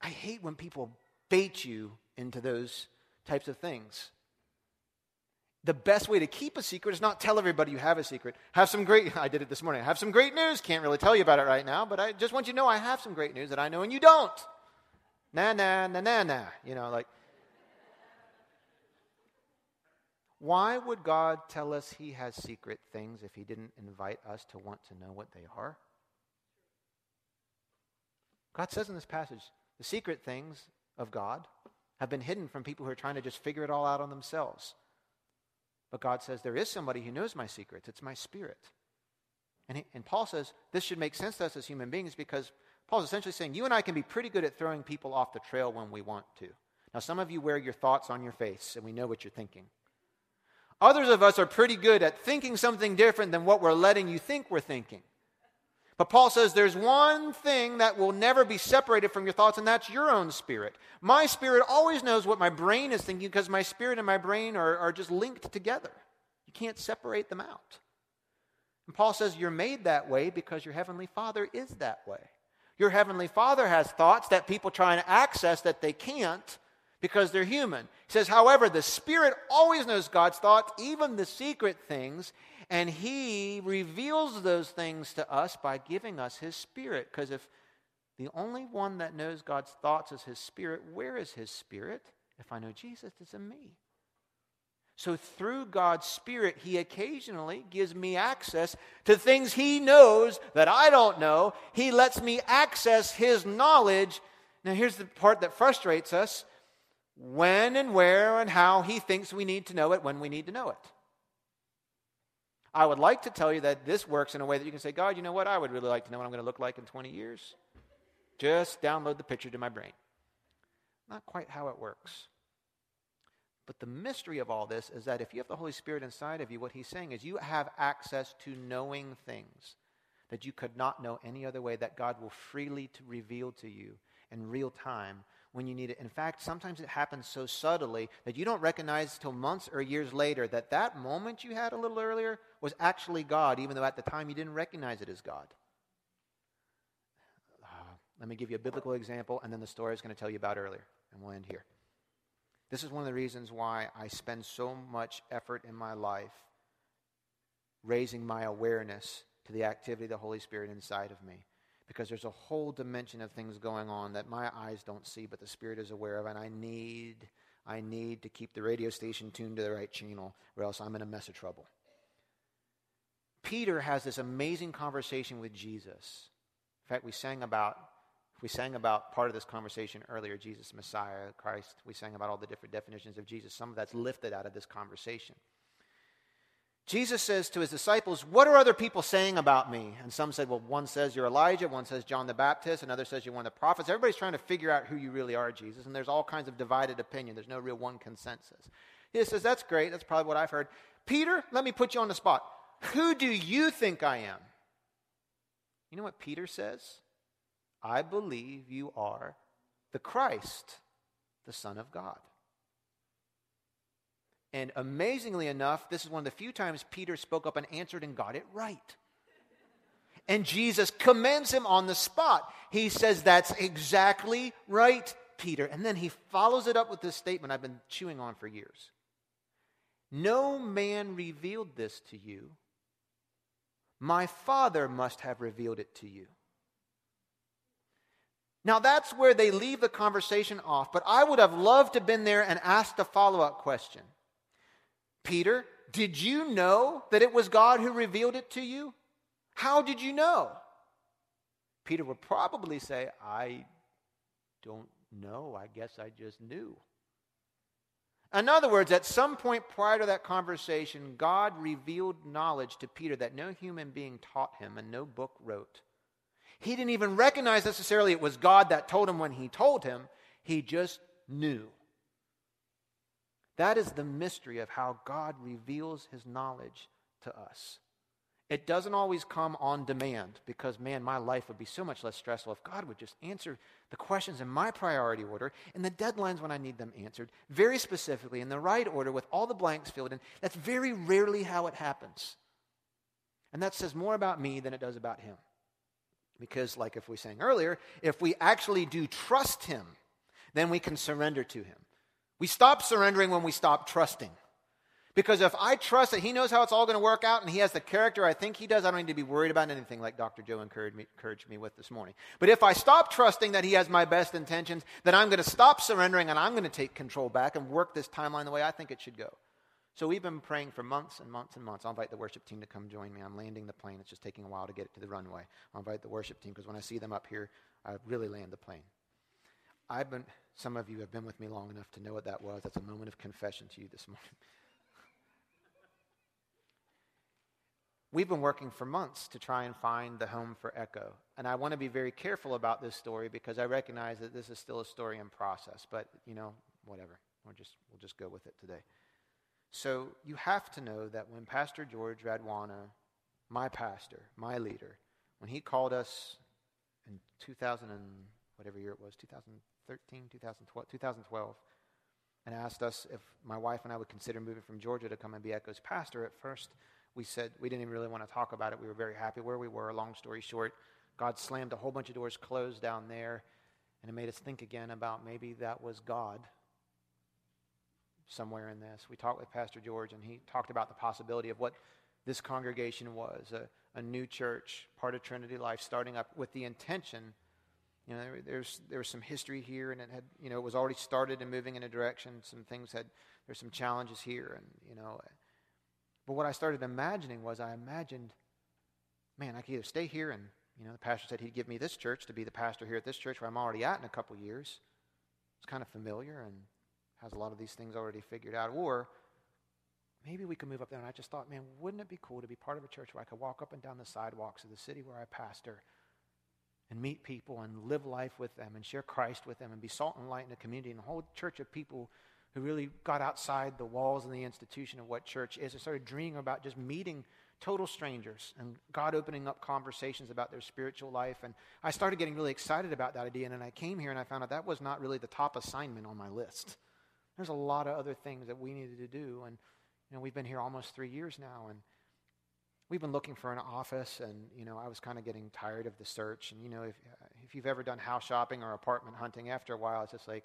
I hate when people bait you into those types of things. The best way to keep a secret is not tell everybody you have a secret. Have some great, I did it this morning. I have some great news. Can't really tell you about it right now, but I just want you to know I have some great news that I know and you don't. Nah, nah, nah, nah, nah. You know, like, Why would God tell us He has secret things if He didn't invite us to want to know what they are? God says in this passage the secret things of God have been hidden from people who are trying to just figure it all out on themselves. But God says there is somebody who knows my secrets, it's my spirit. And, he, and Paul says this should make sense to us as human beings because Paul's essentially saying you and I can be pretty good at throwing people off the trail when we want to. Now, some of you wear your thoughts on your face and we know what you're thinking. Others of us are pretty good at thinking something different than what we're letting you think we're thinking. But Paul says there's one thing that will never be separated from your thoughts, and that's your own spirit. My spirit always knows what my brain is thinking because my spirit and my brain are, are just linked together. You can't separate them out. And Paul says you're made that way because your heavenly Father is that way. Your heavenly Father has thoughts that people try and access that they can't because they're human. He says, however, the Spirit always knows God's thoughts, even the secret things, and He reveals those things to us by giving us His Spirit. Because if the only one that knows God's thoughts is His Spirit, where is His Spirit? If I know Jesus, it's in me. So, through God's Spirit, He occasionally gives me access to things He knows that I don't know. He lets me access His knowledge. Now, here's the part that frustrates us when and where and how He thinks we need to know it when we need to know it. I would like to tell you that this works in a way that you can say, God, you know what? I would really like to know what I'm going to look like in 20 years. Just download the picture to my brain. Not quite how it works. But the mystery of all this is that if you have the Holy Spirit inside of you, what he's saying is you have access to knowing things that you could not know any other way that God will freely to reveal to you in real time when you need it. In fact, sometimes it happens so subtly that you don't recognize till months or years later that that moment you had a little earlier was actually God, even though at the time you didn't recognize it as God. Uh, let me give you a biblical example, and then the story I was going to tell you about earlier, and we'll end here. This is one of the reasons why I spend so much effort in my life raising my awareness to the activity of the Holy Spirit inside of me. Because there's a whole dimension of things going on that my eyes don't see, but the Spirit is aware of, and I need, I need to keep the radio station tuned to the right channel, or else I'm in a mess of trouble. Peter has this amazing conversation with Jesus. In fact, we sang about we sang about part of this conversation earlier Jesus, Messiah, Christ. We sang about all the different definitions of Jesus. Some of that's lifted out of this conversation. Jesus says to his disciples, What are other people saying about me? And some said, Well, one says you're Elijah, one says John the Baptist, another says you're one of the prophets. Everybody's trying to figure out who you really are, Jesus, and there's all kinds of divided opinion. There's no real one consensus. He says, That's great. That's probably what I've heard. Peter, let me put you on the spot. Who do you think I am? You know what Peter says? I believe you are the Christ, the Son of God. And amazingly enough, this is one of the few times Peter spoke up and answered and got it right. And Jesus commends him on the spot. He says, That's exactly right, Peter. And then he follows it up with this statement I've been chewing on for years No man revealed this to you. My Father must have revealed it to you. Now that's where they leave the conversation off, but I would have loved to have been there and asked a follow up question. Peter, did you know that it was God who revealed it to you? How did you know? Peter would probably say, I don't know. I guess I just knew. In other words, at some point prior to that conversation, God revealed knowledge to Peter that no human being taught him and no book wrote. He didn't even recognize necessarily it was God that told him when he told him, he just knew. That is the mystery of how God reveals his knowledge to us. It doesn't always come on demand because, man, my life would be so much less stressful if God would just answer the questions in my priority order and the deadlines when I need them answered very specifically in the right order with all the blanks filled in. That's very rarely how it happens. And that says more about me than it does about Him. Because, like if we sang earlier, if we actually do trust Him, then we can surrender to Him. We stop surrendering when we stop trusting. Because if I trust that He knows how it's all going to work out and He has the character I think He does, I don't need to be worried about anything like Dr. Joe encouraged me, encouraged me with this morning. But if I stop trusting that He has my best intentions, then I'm going to stop surrendering and I'm going to take control back and work this timeline the way I think it should go. So we've been praying for months and months and months. I'll invite the worship team to come join me. I'm landing the plane. It's just taking a while to get it to the runway. I'll invite the worship team because when I see them up here, I really land the plane. I've been, some of you have been with me long enough to know what that was. That's a moment of confession to you this morning. We've been working for months to try and find the home for Echo. And I want to be very careful about this story because I recognize that this is still a story in process. But, you know, whatever. We'll just, we'll just go with it today. So you have to know that when Pastor George Radwana, my pastor, my leader, when he called us in 2000 and whatever year it was, 2013, 2012, 2012, and asked us if my wife and I would consider moving from Georgia to come and be Echo's pastor, at first we said we didn't even really want to talk about it. We were very happy where we were. Long story short, God slammed a whole bunch of doors closed down there, and it made us think again about maybe that was God somewhere in this. We talked with Pastor George, and he talked about the possibility of what this congregation was a, a new church, part of Trinity Life, starting up with the intention. You know, there, there's there was some history here, and it had you know it was already started and moving in a direction. Some things had there's some challenges here, and you know, but what I started imagining was I imagined, man, I could either stay here and you know the pastor said he'd give me this church to be the pastor here at this church where I'm already at in a couple years. It's kind of familiar and has a lot of these things already figured out, or maybe we could move up there. And I just thought, man, wouldn't it be cool to be part of a church where I could walk up and down the sidewalks of the city where I pastor and meet people and live life with them and share Christ with them and be salt and light in a community and a whole church of people who really got outside the walls and the institution of what church is. and started dreaming about just meeting total strangers and God opening up conversations about their spiritual life. And I started getting really excited about that idea. And then I came here and I found out that was not really the top assignment on my list. There's a lot of other things that we needed to do. And you know, we've been here almost three years now, and we've been looking for an office. And you know, I was kind of getting tired of the search. And you know, if if you've ever done house shopping or apartment hunting, after a while, it's just like,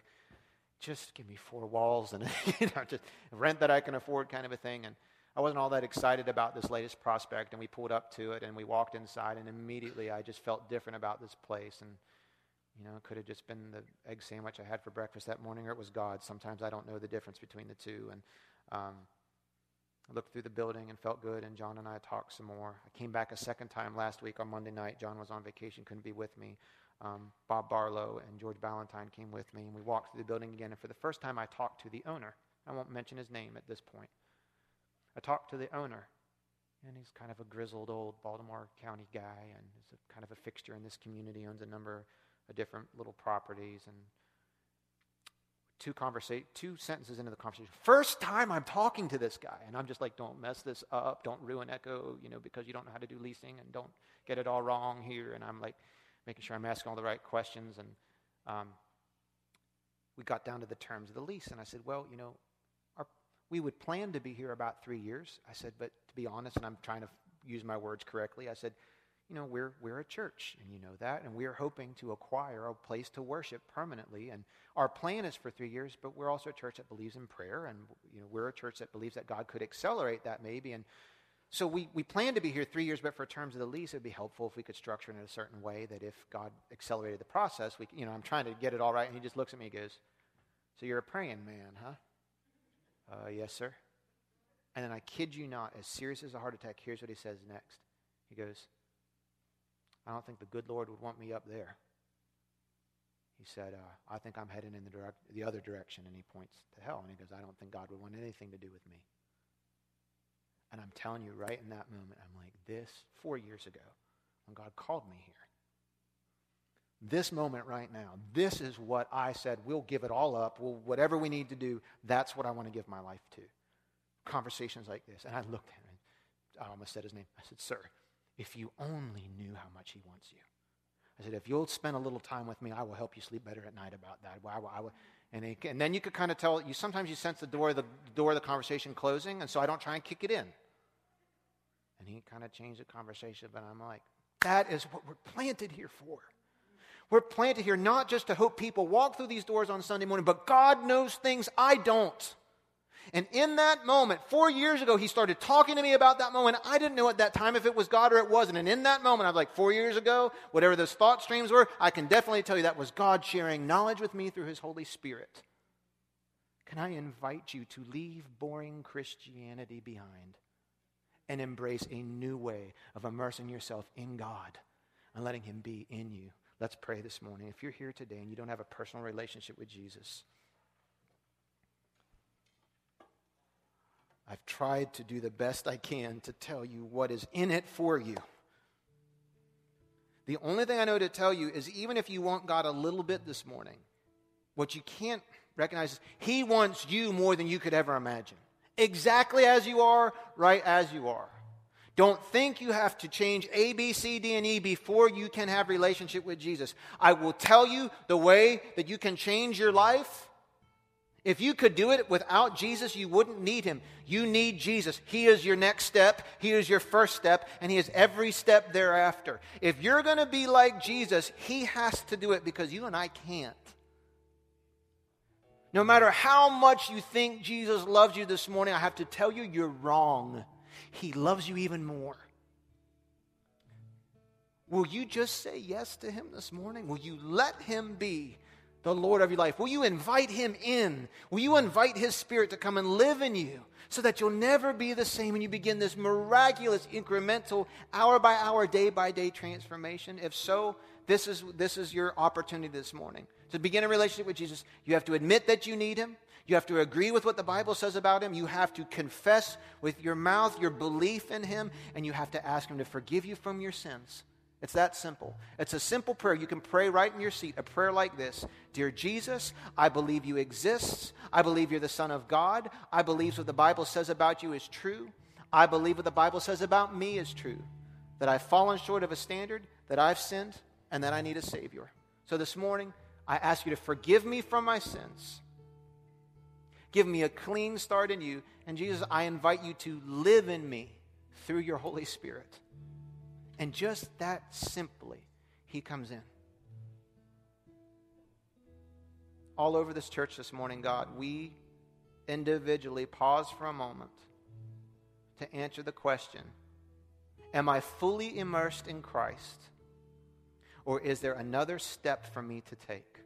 just give me four walls and you know, just rent that I can afford, kind of a thing. And I wasn't all that excited about this latest prospect. And we pulled up to it, and we walked inside, and immediately I just felt different about this place. And you know, it could have just been the egg sandwich I had for breakfast that morning, or it was God. Sometimes I don't know the difference between the two. And um, I looked through the building and felt good, and John and I talked some more. I came back a second time last week on Monday night. John was on vacation, couldn't be with me. Um, Bob Barlow and George Ballantyne came with me, and we walked through the building again. And for the first time, I talked to the owner. I won't mention his name at this point. I talked to the owner, and he's kind of a grizzled old Baltimore County guy, and is a, kind of a fixture in this community. Owns a number of different little properties, and two conversa- two sentences into the conversation. First time I'm talking to this guy, and I'm just like, don't mess this up, don't ruin Echo, you know, because you don't know how to do leasing, and don't get it all wrong here. And I'm like, making sure I'm asking all the right questions. And um, we got down to the terms of the lease, and I said, well, you know, our, we would plan to be here about three years. I said, but to be honest, and I'm trying to use my words correctly, I said, you know, we're, we're a church, and you know that, and we're hoping to acquire a place to worship permanently. And our plan is for three years, but we're also a church that believes in prayer, and you know, we're a church that believes that God could accelerate that maybe. And so we, we plan to be here three years, but for terms of the lease, it would be helpful if we could structure it in a certain way that if God accelerated the process, we, you know, I'm trying to get it all right. And he just looks at me and goes, so you're a praying man, huh? Uh, yes, sir. And then I kid you not, as serious as a heart attack, here's what he says next. He goes, I don't think the good Lord would want me up there. He said, uh, I think I'm heading in the, direct, the other direction. And he points to hell. And he goes, I don't think God would want anything to do with me. And I'm telling you, right in that moment, I'm like, this, four years ago, when God called me here, this moment right now, this is what I said, we'll give it all up. We'll, whatever we need to do, that's what I want to give my life to. Conversations like this. And I looked at him, I almost said his name. I said, Sir, if you only knew how much he wants you. I said, if you'll spend a little time with me, I will help you sleep better at night about that. I, I, I, and, he, and, then you could kind of tell, you sometimes you sense the door, the door of the conversation closing, and so I don't try and kick it in. And he kind of changed the conversation, but I'm like, that is what we're planted here for. We're planted here not just to hope people walk through these doors on Sunday morning, but God knows things I don't. And in that moment, four years ago, he started talking to me about that moment. I didn't know at that time if it was God or it wasn't. And in that moment, I was like, four years ago, whatever those thought streams were, I can definitely tell you that was God sharing knowledge with me through his Holy Spirit. Can I invite you to leave boring Christianity behind and embrace a new way of immersing yourself in God and letting him be in you? Let's pray this morning. If you're here today and you don't have a personal relationship with Jesus, I've tried to do the best I can to tell you what is in it for you. The only thing I know to tell you is even if you want God a little bit this morning, what you can't recognize is He wants you more than you could ever imagine. exactly as you are, right as you are. Don't think you have to change A, B, C, D, and E before you can have relationship with Jesus. I will tell you the way that you can change your life. If you could do it without Jesus, you wouldn't need him. You need Jesus. He is your next step, He is your first step, and He is every step thereafter. If you're going to be like Jesus, He has to do it because you and I can't. No matter how much you think Jesus loves you this morning, I have to tell you, you're wrong. He loves you even more. Will you just say yes to Him this morning? Will you let Him be the Lord of your life? Will you invite Him in? Will you invite His Spirit to come and live in you so that you'll never be the same when you begin this miraculous, incremental, hour by hour, day by day transformation? If so, this is, this is your opportunity this morning. To begin a relationship with Jesus, you have to admit that you need Him. You have to agree with what the Bible says about him. You have to confess with your mouth your belief in him, and you have to ask him to forgive you from your sins. It's that simple. It's a simple prayer. You can pray right in your seat, a prayer like this Dear Jesus, I believe you exist. I believe you're the Son of God. I believe what the Bible says about you is true. I believe what the Bible says about me is true. That I've fallen short of a standard, that I've sinned, and that I need a Savior. So this morning, I ask you to forgive me from my sins Give me a clean start in you. And Jesus, I invite you to live in me through your Holy Spirit. And just that simply, He comes in. All over this church this morning, God, we individually pause for a moment to answer the question Am I fully immersed in Christ? Or is there another step for me to take?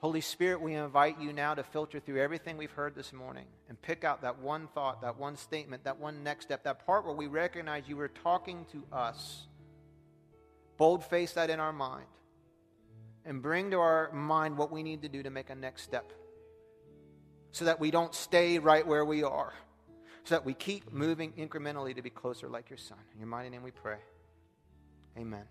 Holy Spirit, we invite you now to filter through everything we've heard this morning and pick out that one thought, that one statement, that one next step, that part where we recognize you were talking to us. Bold face that in our mind and bring to our mind what we need to do to make a next step so that we don't stay right where we are, so that we keep moving incrementally to be closer like your son. In your mighty name we pray. Amen.